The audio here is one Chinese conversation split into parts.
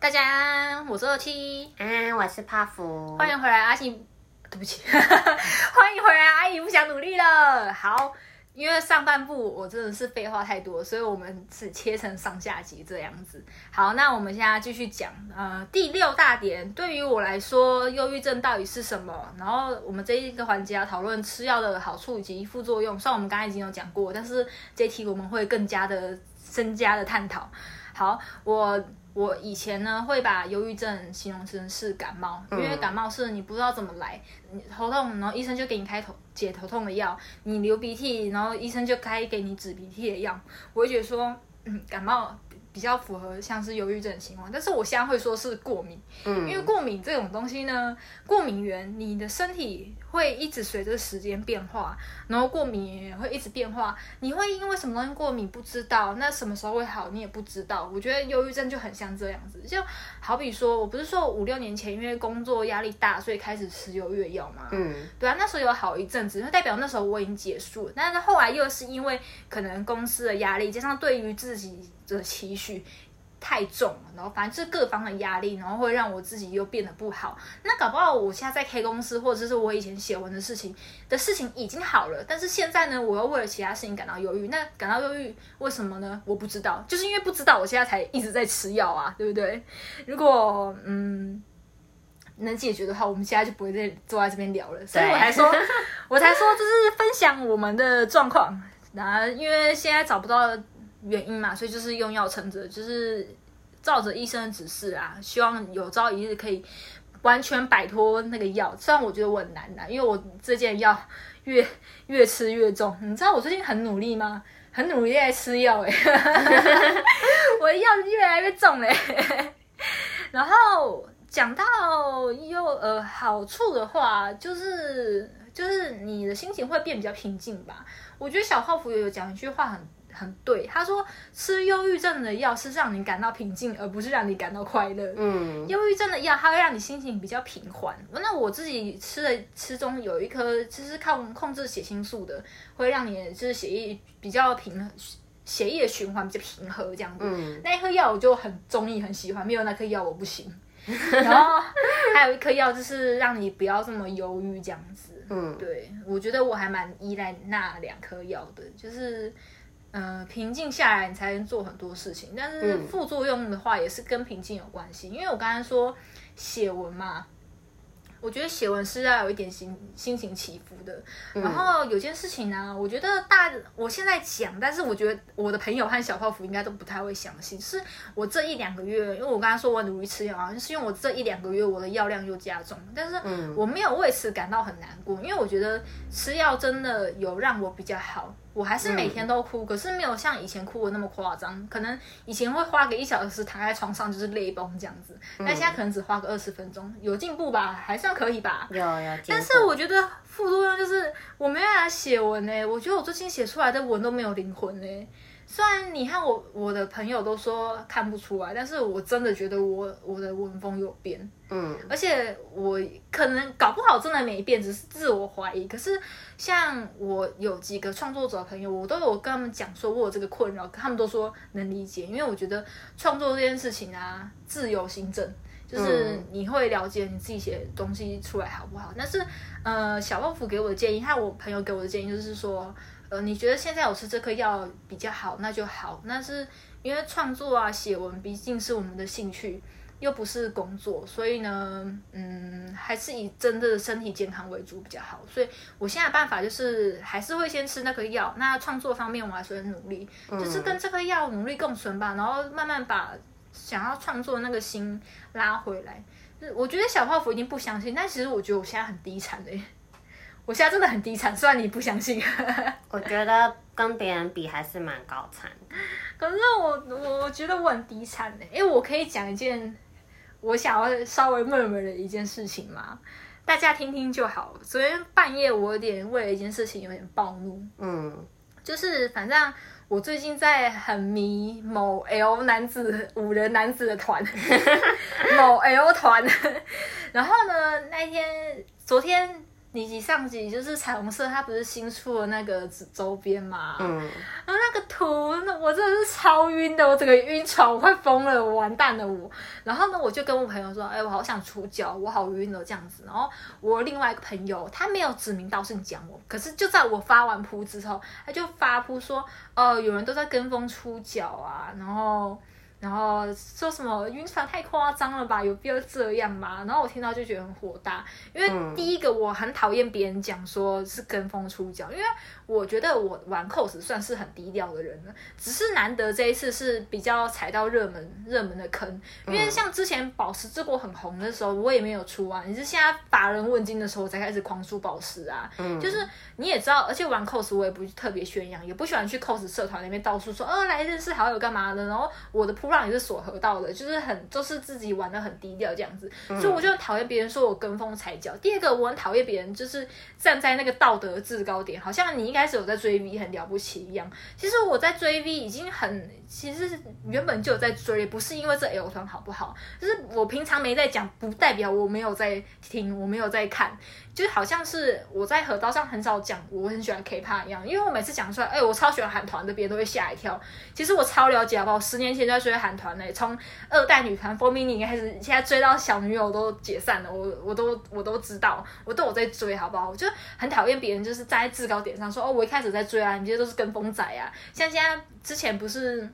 大家，我是二七，嗯，我是帕芙，欢迎回来，阿信，对不起，欢迎回来，阿姨不想努力了。好，因为上半部我真的是废话太多，所以我们只切成上下集这样子。好，那我们现在继续讲，呃，第六大点，对于我来说，忧郁症到底是什么？然后我们这一个环节要讨论吃药的好处以及副作用，虽然我们刚才已经有讲过，但是这一题我们会更加的深加的探讨。好，我。我以前呢会把忧郁症形容成是感冒，因为感冒是你不知道怎么来，你头痛，然后医生就给你开头解头痛的药，你流鼻涕，然后医生就开给你止鼻涕的药。我会觉得说，嗯，感冒。比较符合像是忧郁症的情况，但是我现在会说是过敏，嗯，因为过敏这种东西呢，过敏源你的身体会一直随着时间变化，然后过敏也会一直变化，你会因为什么东西过敏不知道，那什么时候会好你也不知道。我觉得忧郁症就很像这样子，就好比说我不是说五六年前因为工作压力大，所以开始吃忧郁药嘛，嗯，对啊，那时候有好一阵子，那代表那时候我已经结束了，但是后来又是因为可能公司的压力加上对于自己。的期许太重了，然后反正就是各方的压力，然后会让我自己又变得不好。那搞不好我现在在 K 公司，或者是我以前写文的事情的事情已经好了，但是现在呢，我又为了其他事情感到忧郁。那感到忧郁为什么呢？我不知道，就是因为不知道，我现在才一直在吃药啊，对不对？如果嗯能解决的话，我们现在就不会再坐在这边聊了。所以我才说，我才说就是分享我们的状况。那因为现在找不到。原因嘛，所以就是用药撑着，就是照着医生的指示啊，希望有朝一日可以完全摆脱那个药。虽然我觉得我很难的，因为我这件药越越吃越重。你知道我最近很努力吗？很努力在吃药哎，我的药越来越重嘞。然后讲到有呃好处的话，就是就是你的心情会变比较平静吧。我觉得小泡芙有讲一句话很。很对，他说吃忧郁症的药是让你感到平静，而不是让你感到快乐。嗯，忧郁症的药它会让你心情比较平缓。那我自己吃的吃中有一颗，就是靠控制血清素的，会让你就是血液比较平，血液的循环比较平和这样子。嗯，那一颗药我就很中意，很喜欢，没有那颗药我不行。然后还有一颗药就是让你不要这么忧郁这样子。嗯，对，我觉得我还蛮依赖那两颗药的，就是。嗯、呃，平静下来，你才能做很多事情。但是副作用的话，也是跟平静有关系。嗯、因为我刚才说写文嘛。我觉得写文是要有一点心心情起伏的，嗯、然后有件事情呢、啊，我觉得大我现在讲，但是我觉得我的朋友和小泡芙应该都不太会相信，是我这一两个月，因为我刚才说我努力吃药好像是因为我这一两个月我的药量又加重，但是我没有为此感到很难过，因为我觉得吃药真的有让我比较好，我还是每天都哭，嗯、可是没有像以前哭的那么夸张，可能以前会花个一小时躺在床上就是泪崩这样子，但现在可能只花个二十分钟，有进步吧，还算。可以吧？有有。但是我觉得副作用就是我没办法写文呢。我觉得我最近写出来的文都没有灵魂呢。虽然你和我我的朋友都说看不出来，但是我真的觉得我我的文风有变。嗯。而且我可能搞不好真的没变，只是自我怀疑。可是像我有几个创作者朋友，我都有跟他们讲说我有这个困扰，他们都说能理解，因为我觉得创作这件事情啊，自由行政。就是你会了解你自己写的东西出来好不好？但是，呃，小泡芙给我的建议，还有我朋友给我的建议，就是说，呃，你觉得现在我吃这颗药比较好，那就好。那是因为创作啊，写文毕竟是我们的兴趣，又不是工作，所以呢，嗯，还是以真的身体健康为主比较好。所以我现在的办法就是，还是会先吃那颗药。那创作方面，我还是很努力，就是跟这颗药努力共存吧，然后慢慢把。想要创作的那个心拉回来，我觉得小泡芙一定不相信，但其实我觉得我现在很低产的，我现在真的很低产，虽然你不相信。我觉得跟别人比还是蛮高产，可是我我觉得我很低产的，因为我可以讲一件我想要稍微 murmur 的一件事情嘛，大家听听就好。昨天半夜我有点为了一件事情有点暴怒，嗯，就是反正。我最近在很迷某 L 男子五人男子的团，某 L 团，然后呢，那一天昨天你及上集就是彩虹社，它不是新出了那个周边嘛？嗯，然后那个图，那我真的是超晕的，我整个晕船，我快疯了，我完蛋了我。然后呢，我就跟我朋友说，哎、欸，我好想出脚，我好晕了这样子。然后我另外一个朋友，他没有指名道姓讲我，可是就在我发完铺之后，他就发铺说，呃，有人都在跟风出脚啊，然后。然后说什么晕船太夸张了吧？有必要这样吗？然后我听到就觉得很火大，因为第一个我很讨厌别人讲说是跟风出脚，因为我觉得我玩 cos 算是很低调的人了，只是难得这一次是比较踩到热门热门的坑，因为像之前宝石之国很红的时候，我也没有出啊，你是现在乏人问津的时候才开始狂出宝石啊，嗯，就是你也知道，而且玩 cos 我也不特别宣扬，也不喜欢去 cos 社团那边到处说，哦，来认识好友干嘛的，然后我的铺。不然也是锁河道的，就是很就是自己玩的很低调这样子，所以我就讨厌别人说我跟风踩脚。第二个，我很讨厌别人就是站在那个道德制高点，好像你一开始有在追 V 很了不起一样。其实我在追 V 已经很，其实原本就有在追，不是因为这 L 团好不好，就是我平常没在讲，不代表我没有在听，我没有在看。就好像是我在河道上很少讲我很喜欢 K-pop 一样，因为我每次讲出来，哎、欸，我超喜欢韩团的，别人都会吓一跳。其实我超了解好不好？十年前就在追韩团嘞，从二代女团 4Minute 开始，现在追到小女友都解散了，我我都我都知道，我都有在追，好不好？我就很讨厌别人就是站在制高点上说，哦，我一开始在追啊，你这些都是跟风仔啊。像现在之前不是。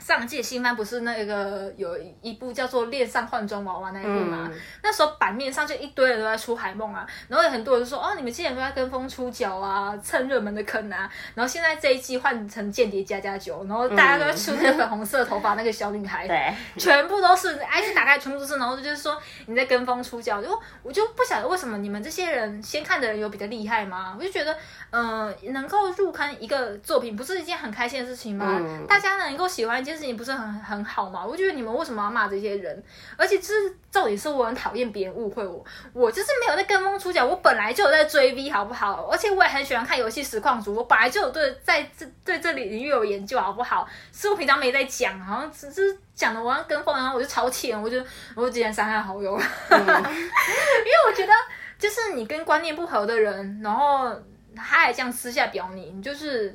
上届新番不是那个有一部叫做《恋上换装娃娃》那一部吗？嗯、那时候版面上就一堆人都在出海梦啊，然后有很多人就说哦，你们之前都在跟风出脚啊，蹭热门的坑啊，然后现在这一季换成间谍家家酒，然后大家都在出那个粉红色头发那个小女孩，全部都是 IG 打开全部都是，然后就是说你在跟风出脚，就我就不晓得为什么你们这些人先看的人有比较厉害吗？我就觉得，嗯、呃，能够入坑一个作品不是一件很开心的事情吗？嗯、大家能够喜欢。这件事情不是很很好吗？我觉得你们为什么要骂这些人？而且这重点是我很讨厌别人误会我，我就是没有在跟风出脚，我本来就有在追 V，好不好？而且我也很喜欢看游戏实况组，我本来就有对在这对这里领域有研究，好不好？是我平常没在讲，好像只是讲的我要跟风，然后我就超气人，我就我就直接删害好友，嗯、因为我觉得就是你跟观念不合的人，然后他还这样私下表你，你就是。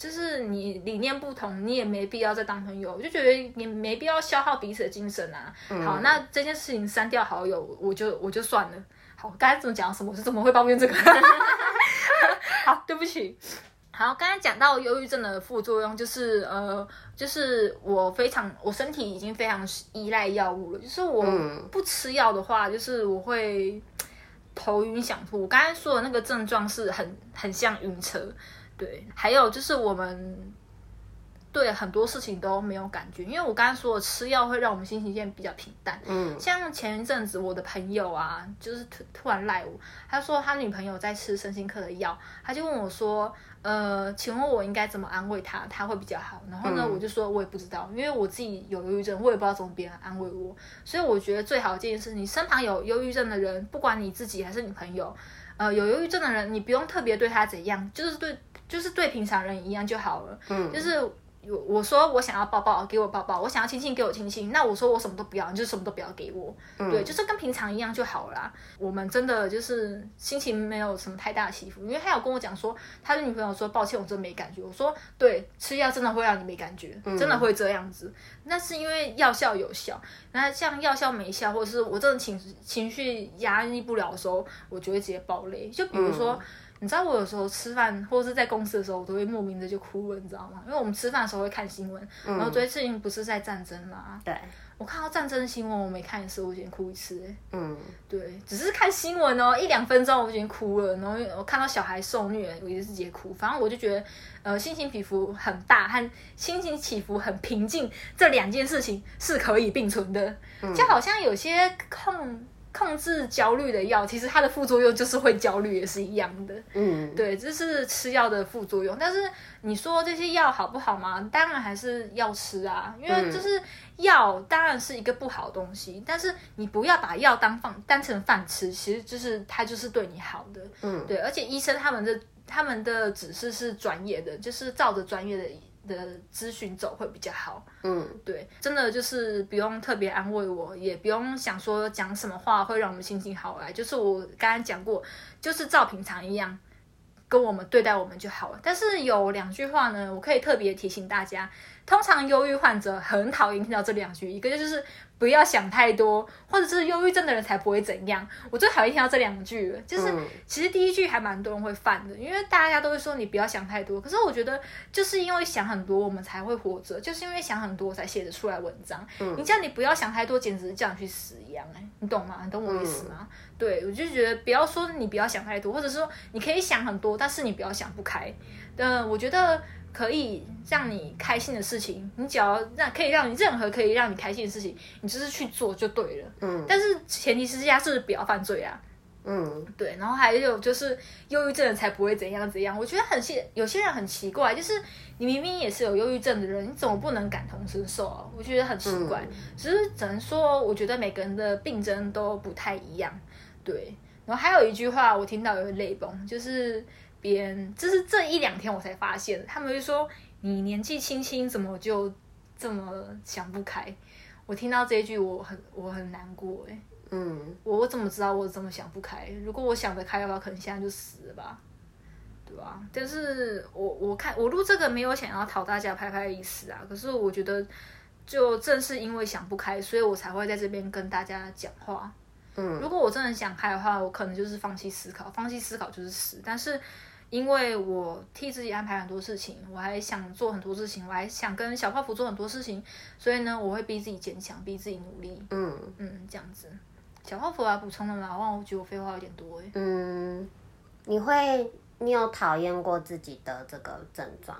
就是你理念不同，你也没必要再当朋友，我就觉得你没必要消耗彼此的精神啊。嗯、好，那这件事情删掉好友，我就我就算了。好，刚才怎么讲什么？我是怎么会抱怨这个？好，对不起。好，刚才讲到忧郁症的副作用，就是呃，就是我非常，我身体已经非常依赖药物了。就是我不吃药的话，就是我会头晕想吐。我刚才说的那个症状是很很像晕车。对，还有就是我们对很多事情都没有感觉，因为我刚刚说的吃药会让我们心情变得比较平淡。嗯，像前一阵子我的朋友啊，就是突突然赖我，他说他女朋友在吃身心科的药，他就问我说，呃，请问我应该怎么安慰他，他会比较好？然后呢，嗯、我就说我也不知道，因为我自己有忧郁症，我也不知道怎么别人安慰我，所以我觉得最好的建议是你身旁有忧郁症的人，不管你自己还是你朋友，呃，有忧郁症的人，你不用特别对他怎样，就是对。就是对平常人一样就好了，嗯，就是我我说我想要抱抱，给我抱抱；我想要亲亲，给我亲亲。那我说我什么都不要，你就什么都不要给我，嗯、对，就是跟平常一样就好了啦。我们真的就是心情没有什么太大的起伏，因为他有跟我讲说，他的女朋友说抱歉，我真没感觉。我说对，吃药真的会让你没感觉，真的会这样子。嗯、那是因为药效有效，那像药效没效，或者是我真的情情绪压抑不了的时候，我就会直接爆泪。就比如说。嗯你知道我有时候吃饭或者是在公司的时候，我都会莫名的就哭了，你知道吗？因为我们吃饭的时候会看新闻，嗯、然后最近不是在战争嘛？对。我看到战争新闻，我每看一次，我先哭一次。嗯。对，只是看新闻哦，一两分钟我就已经哭了，然后我看到小孩受虐，我也是直接哭。反正我就觉得，呃，心情起伏很大和心情起伏很平静这两件事情是可以并存的，嗯、就好像有些控。控制焦虑的药，其实它的副作用就是会焦虑，也是一样的。嗯，对，这是吃药的副作用。但是你说这些药好不好吗？当然还是要吃啊，因为就是药当然是一个不好的东西，但是你不要把药当饭当成饭吃，其实就是它就是对你好的。嗯，对，而且医生他们的他们的指示是专业的，就是照着专业的的咨询走会比较好。嗯，对，真的就是不用特别安慰我，也不用想说讲什么话会让我们心情好来，就是我刚刚讲过，就是照平常一样跟我们对待我们就好了。但是有两句话呢，我可以特别提醒大家，通常忧郁患者很讨厌听到这两句，一个就是。不要想太多，或者是忧郁症的人才不会怎样。我最讨厌听到这两句了，就是、嗯、其实第一句还蛮多人会犯的，因为大家都会说你不要想太多。可是我觉得就是因为想很多，我们才会活着，就是因为想很多才写得出来文章。嗯、你叫你不要想太多，简直是叫你去死一样哎，你懂吗？你懂我意思吗？嗯、对，我就觉得不要说你不要想太多，或者说你可以想很多，但是你不要想不开。嗯，我觉得。可以让你开心的事情，你只要让可以让你任何可以让你开心的事情，你就是去做就对了。嗯，但是前提之下是不要犯罪啊。嗯，对。然后还有就是忧郁症才不会怎样怎样。我觉得很奇，有些人很奇怪，就是你明明也是有忧郁症的人，你怎么不能感同身受啊？我觉得很奇怪。嗯，只是只能说，我觉得每个人的病症都不太一样。对。然后还有一句话，我听到有泪崩，就是。别人就是这一两天我才发现，他们就说你年纪轻轻怎么就这么想不开？我听到这一句我很我很难过哎，嗯，我我怎么知道我怎么想不开？如果我想得开的话，可能现在就死了吧，对吧？但是我我看我录这个没有想要讨大家拍拍的意思啊，可是我觉得就正是因为想不开，所以我才会在这边跟大家讲话。嗯，如果我真的想开的话，我可能就是放弃思考，放弃思考就是死，但是。因为我替自己安排很多事情，我还想做很多事情，我还想跟小泡芙做很多事情，所以呢，我会逼自己坚强，逼自己努力。嗯嗯，这样子。小泡芙啊，补充了吗？忘了，我觉得我废话有点多哎。嗯，你会，你有讨厌过自己的这个症状？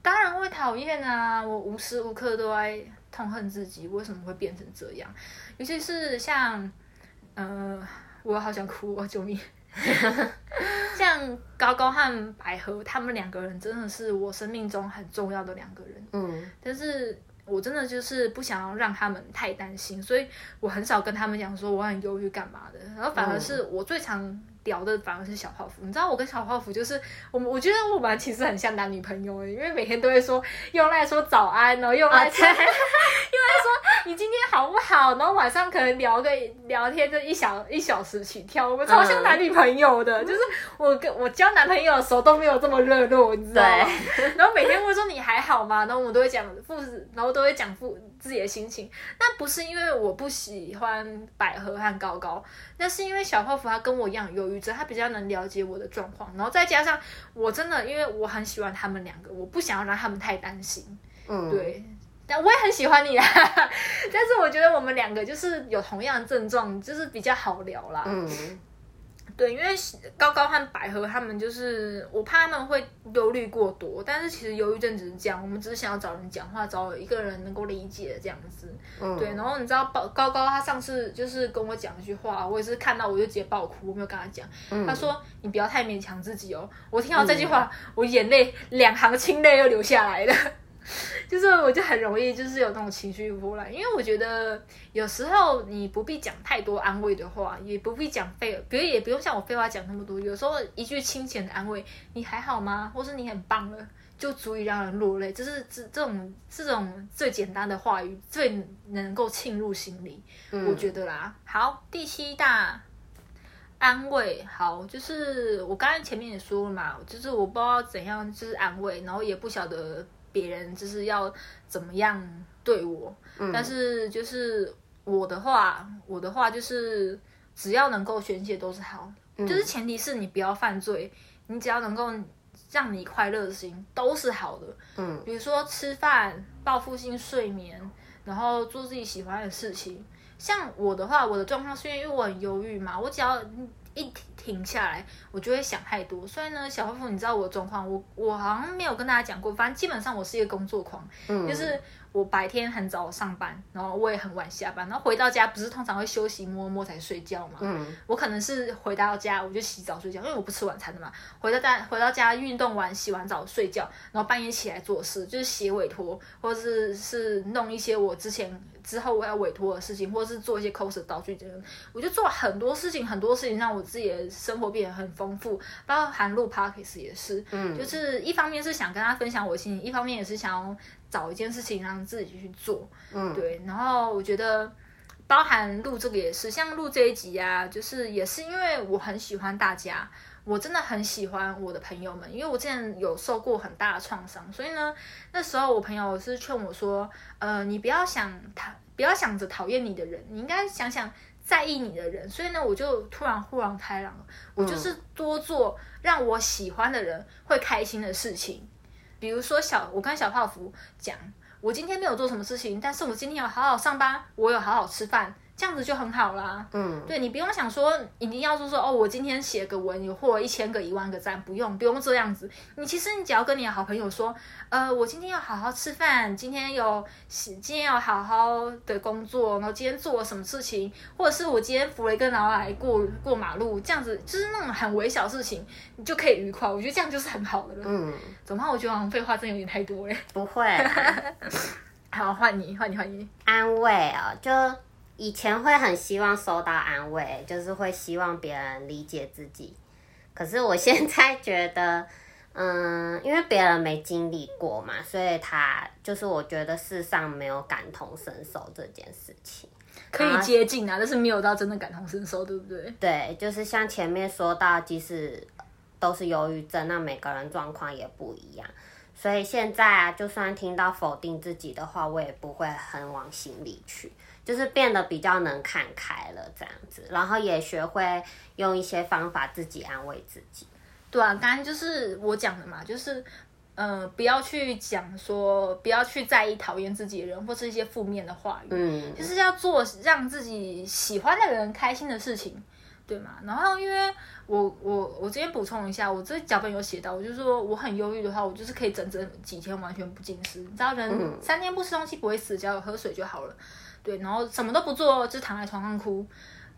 当然会讨厌啊！我无时无刻都在痛恨自己，为什么会变成这样？尤其是像，呃，我好想哭啊！救命！像高高和百合，他们两个人真的是我生命中很重要的两个人。嗯，但是我真的就是不想要让他们太担心，所以我很少跟他们讲说我很忧郁干嘛的，然后反而是我最常。聊的反而是小泡芙，你知道我跟小泡芙就是我们，我觉得我们其实很像男女朋友，因为每天都会说用来说早安，然后用来说，用来 说你今天好不好，然后晚上可能聊个聊天就一小一小时起跳，我们超像男女朋友的，嗯、就是我跟我交男朋友的时候都没有这么热络，你知道吗？然后每天会说你还好吗？然后我们都会讲父子，然后都会讲父自己的心情。那不是因为我不喜欢百合和高高，那是因为小泡芙他跟我一样忧郁。他比较能了解我的状况，然后再加上我真的，因为我很喜欢他们两个，我不想要让他们太担心。嗯，对，但我也很喜欢你啊。但是我觉得我们两个就是有同样的症状，就是比较好聊啦。嗯。对，因为高高和百合他们就是，我怕他们会忧虑过多，但是其实忧郁症只是这样，我们只是想要找人讲话，找一个人能够理解这样子。嗯。对，然后你知道，高高高他上次就是跟我讲一句话，我也是看到我就直接爆哭，我没有跟他讲。嗯。他说：“你不要太勉强自己哦。”我听到这句话，嗯。我眼泪两行清泪又流下来了。就是我就很容易就是有那种情绪波澜，因为我觉得有时候你不必讲太多安慰的话，也不必讲废，比如也不用像我废话讲那么多。有时候一句清浅的安慰，你还好吗？或是你很棒了，就足以让人落泪。就是这这种这种最简单的话语，最能够沁入心里，嗯、我觉得啦。好，第七大安慰，好，就是我刚才前面也说了嘛，就是我不知道怎样就是安慰，然后也不晓得。别人就是要怎么样对我，嗯、但是就是我的话，我的话就是只要能够宣泄都是好，嗯、就是前提是你不要犯罪，你只要能够让你快乐的事情都是好的。嗯，比如说吃饭、报复性睡眠，然后做自己喜欢的事情。像我的话，我的状况是因为我很忧郁嘛，我只要。一停下来，我就会想太多。所以呢，小泡芙，你知道我的状况，我我好像没有跟大家讲过。反正基本上我是一个工作狂，嗯、就是。我白天很早上班，然后我也很晚下班，然后回到家不是通常会休息摸摸才睡觉嘛？嗯，我可能是回到家我就洗澡睡觉，因为我不吃晚餐的嘛。回到家回到家运动完洗完澡睡觉，然后半夜起来做事，就是写委托，或者是是弄一些我之前之后我要委托的事情，或者是做一些 cos 道具这样，我就做很多事情，很多事情让我自己的生活变得很丰富，包含录 Podcast 也是，嗯，就是一方面是想跟他分享我心情，一方面也是想要找一件事情让自己去做，嗯，对。然后我觉得，包含录这个也是，像录这一集啊，就是也是因为我很喜欢大家。我真的很喜欢我的朋友们，因为我之前有受过很大的创伤，所以呢，那时候我朋友是劝我说，呃，你不要想讨，不要想着讨厌你的人，你应该想想在意你的人。所以呢，我就突然豁然开朗了，我就是多做让我喜欢的人会开心的事情，比如说小，我跟小泡芙讲，我今天没有做什么事情，但是我今天有好好上班，我有好好吃饭。这样子就很好啦，嗯，对，你不用想说一定要说说哦，我今天写个文有获一千个一万个赞，不用不用这样子。你其实你只要跟你的好朋友说，呃，我今天要好好吃饭，今天有今天要好好的工作，然后今天做了什么事情，或者是我今天扶了一个老奶奶过过马路，这样子就是那种很微小的事情，你就可以愉快。我觉得这样就是很好的了。嗯，怎么办？我觉得好像废话真的有点太多哎。不会，好，换你，换你，换你，安慰啊，就。以前会很希望收到安慰，就是会希望别人理解自己。可是我现在觉得，嗯，因为别人没经历过嘛，所以他就是我觉得世上没有感同身受这件事情。可以接近啊，但是没有到真的感同身受，对不对？对，就是像前面说到，即使都是忧郁症，那每个人状况也不一样。所以现在啊，就算听到否定自己的话，我也不会很往心里去。就是变得比较能看开了这样子，然后也学会用一些方法自己安慰自己。对啊，刚刚就是我讲的嘛，就是呃，不要去讲说，不要去在意讨厌自己的人或是一些负面的话语，嗯，就是要做让自己喜欢的人开心的事情，对吗？然后因为我我我这边补充一下，我这脚本有写到，我就是说我很忧郁的话，我就是可以整整几天完全不进食，你知道人三天不吃东西不会死，只要有喝水就好了。对，然后什么都不做，就躺在床上哭，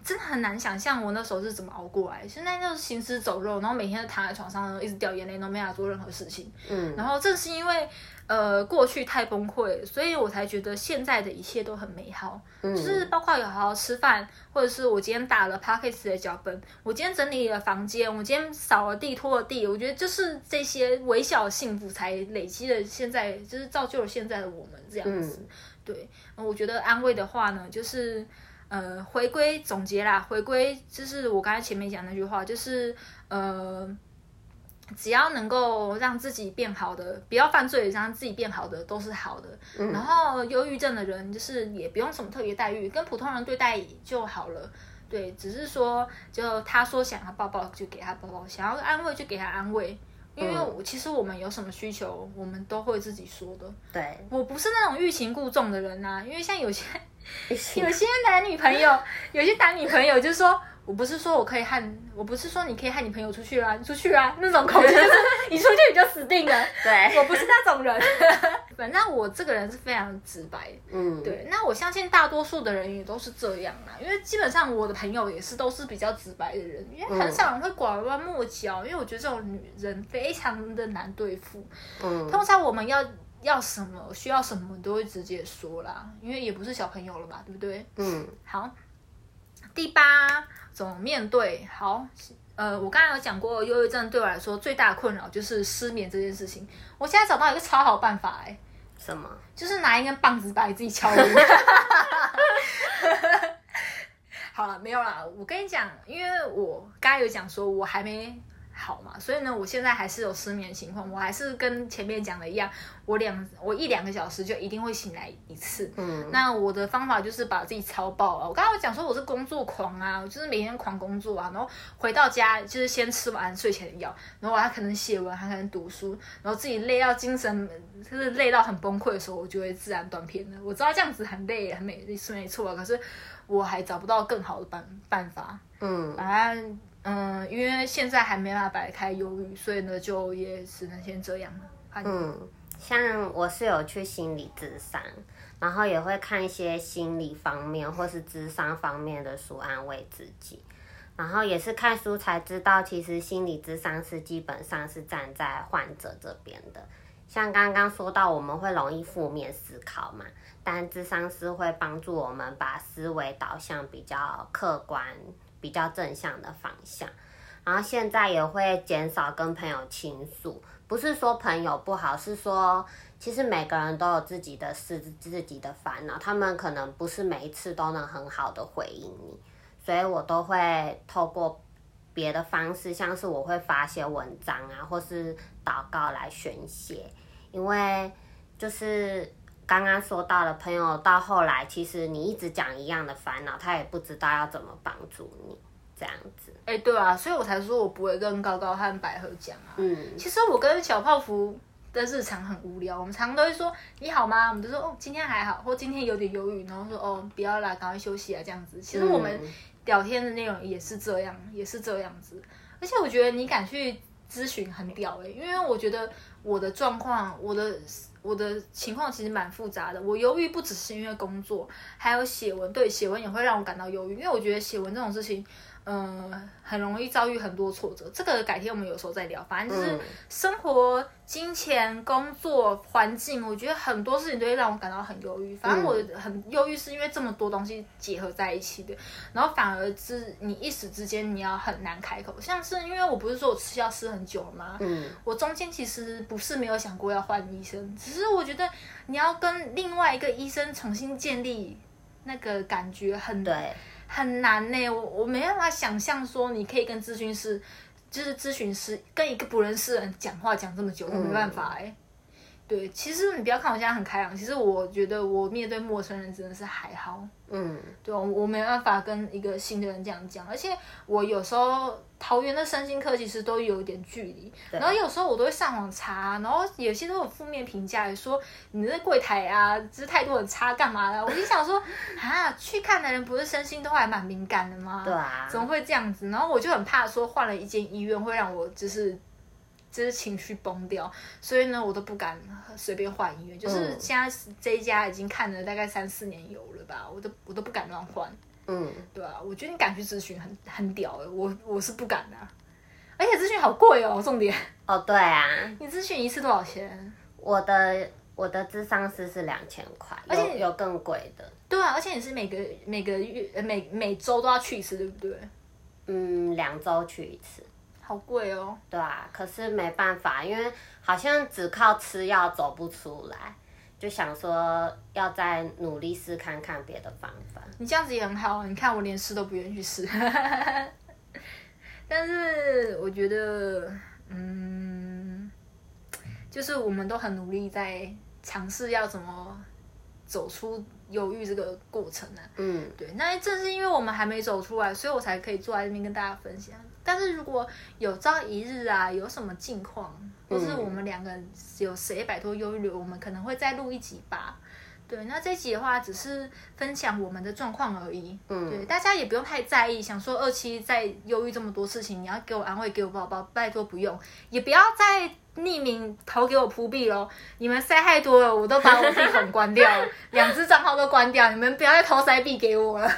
真的很难想象我那时候是怎么熬过来。现在就是行尸走肉，然后每天都躺在床上，一直掉眼泪，都没法做任何事情。嗯，然后正是因为呃过去太崩溃，所以我才觉得现在的一切都很美好。嗯，就是包括有好好吃饭，或者是我今天打了 Podcast 的脚本，我今天整理了房间，我今天扫了地、拖了地，我觉得就是这些微小的幸福才累积了现在，就是造就了现在的我们这样子。嗯对，我觉得安慰的话呢，就是，呃，回归总结啦，回归就是我刚才前面讲那句话，就是，呃，只要能够让自己变好的，不要犯罪，让自己变好的都是好的。嗯、然后忧郁症的人，就是也不用什么特别待遇，跟普通人对待就好了。对，只是说，就他说想要抱抱，就给他抱抱；想要安慰，就给他安慰。因为我其实我们有什么需求，我们都会自己说的。对，我不是那种欲擒故纵的人呐、啊。因为像有些 有些男女朋友，有些男女朋友就是说，我不是说我可以和，我不是说你可以和你朋友出去啊，你出去啊，那种口气就是你出去你就死定了。对，我不是那种人。反正我这个人是非常直白，嗯，对。那我相信大多数的人也都是这样啦，因为基本上我的朋友也是都是比较直白的人，因为很少人会拐弯抹角，因为我觉得这种女人非常的难对付。嗯，通常我们要要什么，需要什么，都会直接说啦，因为也不是小朋友了嘛，对不对？嗯，好。第八种面对，好。呃，我刚才有讲过，忧郁症对我来说最大的困扰就是失眠这件事情。我现在找到一个超好办法，哎。什么？就是拿一根棒子把你自己敲晕。好了，没有啦。我跟你讲，因为我刚才有讲说，我还没。好嘛，所以呢，我现在还是有失眠情况，我还是跟前面讲的一样，我两我一两个小时就一定会醒来一次。嗯，那我的方法就是把自己超爆啊。我刚刚讲说我是工作狂啊，就是每天狂工作啊，然后回到家就是先吃完睡前的药，然后我还可能写文，还可能读书，然后自己累到精神就是累到很崩溃的时候，我就会自然断片了。我知道这样子很累，很没是没错啊，可是我还找不到更好的办办法。嗯，反正。嗯，因为现在还没办法摆开忧郁，所以呢，就也只能先这样了。嗯，像我是有去心理咨商，然后也会看一些心理方面或是智商方面的书安慰自己，然后也是看书才知道，其实心理咨商是基本上是站在患者这边的。像刚刚说到，我们会容易负面思考嘛，但智商师会帮助我们把思维导向比较客观。比较正向的方向，然后现在也会减少跟朋友倾诉，不是说朋友不好，是说其实每个人都有自己的事、自己的烦恼，他们可能不是每一次都能很好的回应你，所以我都会透过别的方式，像是我会发些文章啊，或是祷告来宣泄，因为就是刚刚说到的朋友，到后来其实你一直讲一样的烦恼，他也不知道要怎么帮助你。这样子，哎、欸，对啊，所以我才说我不会跟高高和百合讲啊。嗯，其实我跟小泡芙的日常很无聊，我们常常都会说你好吗？我们就说哦，今天还好，或今天有点忧郁，然后说哦，不要啦，赶快休息啊，这样子。其实我们聊天的内容也是这样，也是这样子。而且我觉得你敢去咨询很屌哎、欸，因为我觉得我的状况，我的我的情况其实蛮复杂的。我忧郁不只是因为工作，还有写文，对，写文也会让我感到忧郁，因为我觉得写文这种事情。嗯，很容易遭遇很多挫折，这个改天我们有时候再聊。反正就是生活、金钱、工作、环境，我觉得很多事情都会让我感到很忧郁。反正我很忧郁，是因为这么多东西结合在一起的，然后反而是你一时之间你要很难开口。像是因为我不是说我吃药吃很久了吗？嗯，我中间其实不是没有想过要换医生，只是我觉得你要跟另外一个医生重新建立那个感觉很对。很难呢，我我没办法想象说你可以跟咨询师，就是咨询师跟一个不认识的人讲话讲这么久，我没办法哎。对，其实你不要看我现在很开朗，其实我觉得我面对陌生人真的是还好。嗯，对，我我没办法跟一个新的人这样讲，而且我有时候桃园的身心科其实都有一点距离，然后有时候我都会上网查，然后有些都有负面评价，说你的柜台啊，就是态度很差，干嘛的？我就想说 啊，去看的人不是身心都还蛮敏感的吗？对啊，怎么会这样子？然后我就很怕说换了一间医院会让我就是。就是情绪崩掉，所以呢，我都不敢随便换医院。就是现在这一家已经看了大概三四年有了吧，我都我都不敢乱换。嗯，对啊，我觉得你敢去咨询很很屌哎，我我是不敢的，而且咨询好贵哦，重点。哦，对啊，你咨询一次多少钱？我的我的智商师是两千块，而且有更贵的。对啊，而且你是每个每个月每每周都要去一次，对不对？嗯，两周去一次。好贵哦，对啊，可是没办法，因为好像只靠吃药走不出来，就想说要再努力试看看别的方法。你这样子也很好，你看我连试都不愿意去试，但是我觉得，嗯，就是我们都很努力在尝试要怎么走出忧郁这个过程呢、啊？嗯，对，那正是因为我们还没走出来，所以我才可以坐在这边跟大家分享。但是如果有朝一日啊，有什么境况，或是我们两个人有谁摆脱忧虑，我们可能会再录一集吧。对，那这集的话只是分享我们的状况而已。嗯，对，大家也不用太在意。想说二期在忧郁这么多事情，你要给我安慰，给我抱抱，拜托不用。也不要再匿名投给我扑币喽，你们塞太多了，我都把我币孔关掉了，两只账号都关掉，你们不要再投塞币给我了。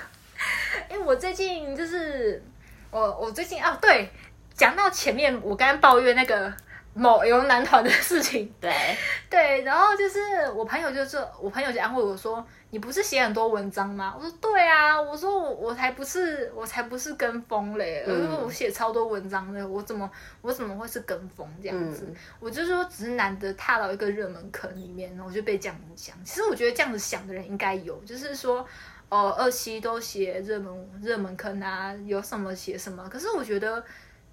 因 为我最近就是。我我最近哦，对，讲到前面我刚刚抱怨那个某游男团的事情，对 对，然后就是我朋友就是我朋友就安慰我说，你不是写很多文章吗？我说对啊，我说我我才不是我才不是跟风嘞，嗯、我说我写超多文章的，我怎么我怎么会是跟风这样子？嗯、我就说只是难得踏到一个热门坑里面，然后我就被这样子讲。其实我觉得这样子想的人应该有，就是说。哦，二期都写热门热门坑啊，有什么写什么。可是我觉得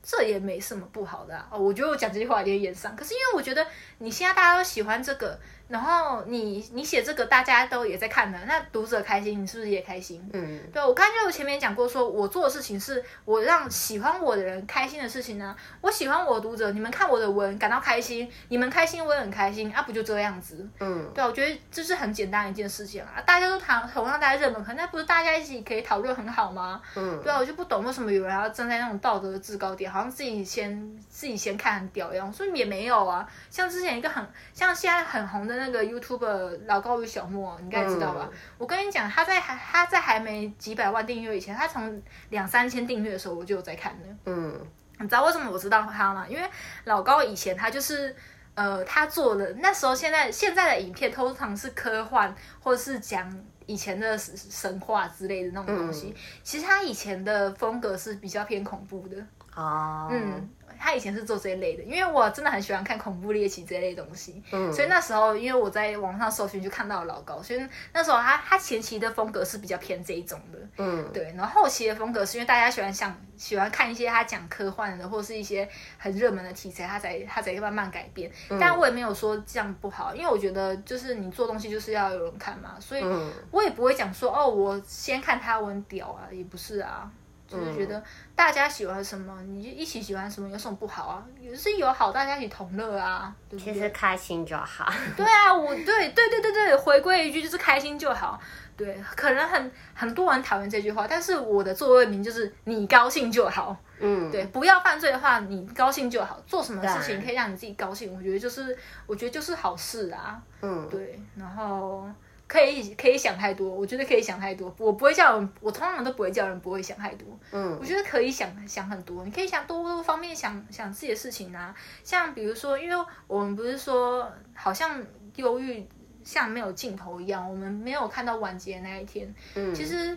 这也没什么不好的啊。我觉得我讲这句话有点眼伤。可是因为我觉得你现在大家都喜欢这个。然后你你写这个，大家都也在看的，那读者开心，你是不是也开心？嗯，对，我刚才就前面讲过说，说我做的事情是我让喜欢我的人开心的事情呢。我喜欢我的读者，你们看我的文感到开心，你们开心我也很开心啊，不就这样子？嗯，对，我觉得这是很简单一件事情啊。大家都谈同样大家热门，可那不是大家一起可以讨论很好吗？嗯，对啊，我就不懂为什么有人要站在那种道德的制高点，好像自己先自己先看很屌一样。所以也没有啊，像之前一个很像现在很红的。那个 YouTuber 老高与小莫，你应该知道吧？嗯、我跟你讲，他在还他在还没几百万订阅以前，他从两三千订阅的时候，我就有在看的。嗯，你知道为什么我知道他吗？因为老高以前他就是呃，他做的那时候现在现在的影片通常是科幻或者是讲以前的神话之类的那种东西。嗯、其实他以前的风格是比较偏恐怖的。哦，嗯。他以前是做这一类的，因为我真的很喜欢看恐怖猎奇这类东西，嗯，所以那时候因为我在网上搜寻就看到了老高，所以那时候他他前期的风格是比较偏这一种的，嗯，对，然后后期的风格是因为大家喜欢想喜欢看一些他讲科幻的或是一些很热门的题材，他才他才慢慢改变，嗯，但我也没有说这样不好，因为我觉得就是你做东西就是要有人看嘛，所以我也不会讲说哦，我先看他我很屌啊，也不是啊。就是觉得大家喜欢什么，你就一起喜欢什么，有什么不好啊？也是有好，大家一起同乐啊，对不对？其实开心就好。对啊，我对对对对对，回归一句就是开心就好。对，可能很很多人讨厌这句话，但是我的座右铭就是你高兴就好。嗯，对，不要犯罪的话，你高兴就好。做什么事情可以让你自己高兴，我觉得就是我觉得就是好事啊。嗯，对，然后。可以可以想太多，我觉得可以想太多。我不会叫人，我通常都不会叫人不会想太多。嗯，我觉得可以想想很多，你可以想多多方面想想自己的事情啊。像比如说，因为我们不是说好像忧郁像没有尽头一样，我们没有看到完结的那一天。嗯，其实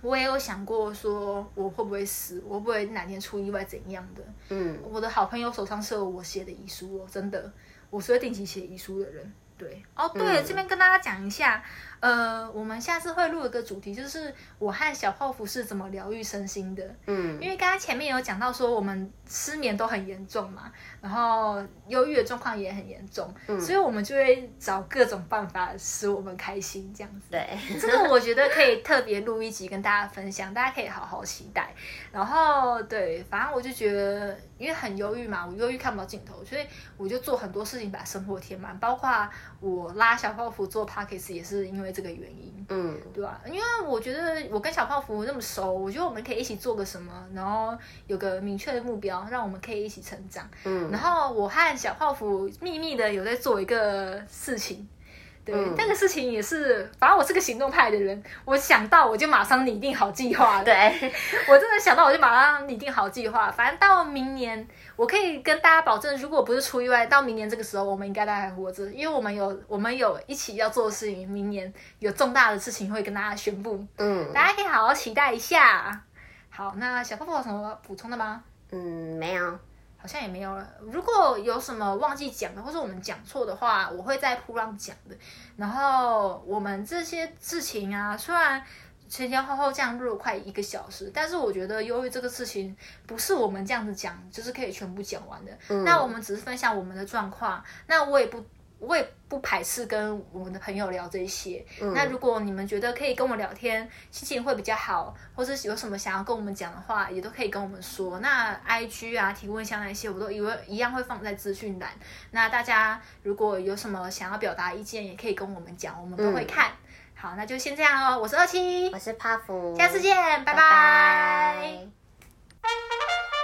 我也有想过，说我会不会死，我会不会哪天出意外怎样的。嗯，我的好朋友手上是有我写的遗书哦，真的，我是会定期写遗书的人。对。哦，对这边跟大家讲一下，呃，我们下次会录一个主题，就是我和小泡芙是怎么疗愈身心的。嗯，因为刚刚前面有讲到说我们失眠都很严重嘛，然后忧郁的状况也很严重，嗯，所以我们就会找各种办法使我们开心，这样子。对，这个我觉得可以特别录一集跟大家分享，大家可以好好期待。然后对，反正我就觉得，因为很忧郁嘛，我忧郁看不到尽头，所以我就做很多事情把生活填满，包括。我拉小泡芙做 Podcast 也是因为这个原因，嗯，对吧？因为我觉得我跟小泡芙那么熟，我觉得我们可以一起做个什么，然后有个明确的目标，让我们可以一起成长。嗯，然后我和小泡芙秘密的有在做一个事情。对，那、嗯、个事情也是，反正我是个行动派的人，我想到我就马上拟定好计划。对，我真的想到我就马上拟定好计划。反正到明年，我可以跟大家保证，如果不是出意外，到明年这个时候，我们应该都还活着，因为我们有我们有一起要做的事情，明年有重大的事情会跟大家宣布。嗯，大家可以好好期待一下。好，那小泡泡有什么补充的吗？嗯，没有。好像也没有了。如果有什么忘记讲的，或者我们讲错的话，我会在铺浪讲的。然后我们这些事情啊，虽然前前后后这样录了快一个小时，但是我觉得忧郁这个事情不是我们这样子讲，就是可以全部讲完的。那我们只是分享我们的状况，那我也不。我也不排斥跟我们的朋友聊这些。嗯。那如果你们觉得可以跟我聊天，心情会比较好，或者有什么想要跟我们讲的话，也都可以跟我们说。那 IG 啊、提问箱那些，我都以为一样会放在资讯栏。那大家如果有什么想要表达意见，也可以跟我们讲，我们都会看。嗯。好，那就先这样哦。我是二七，我是帕芙，下次见，拜拜。拜拜。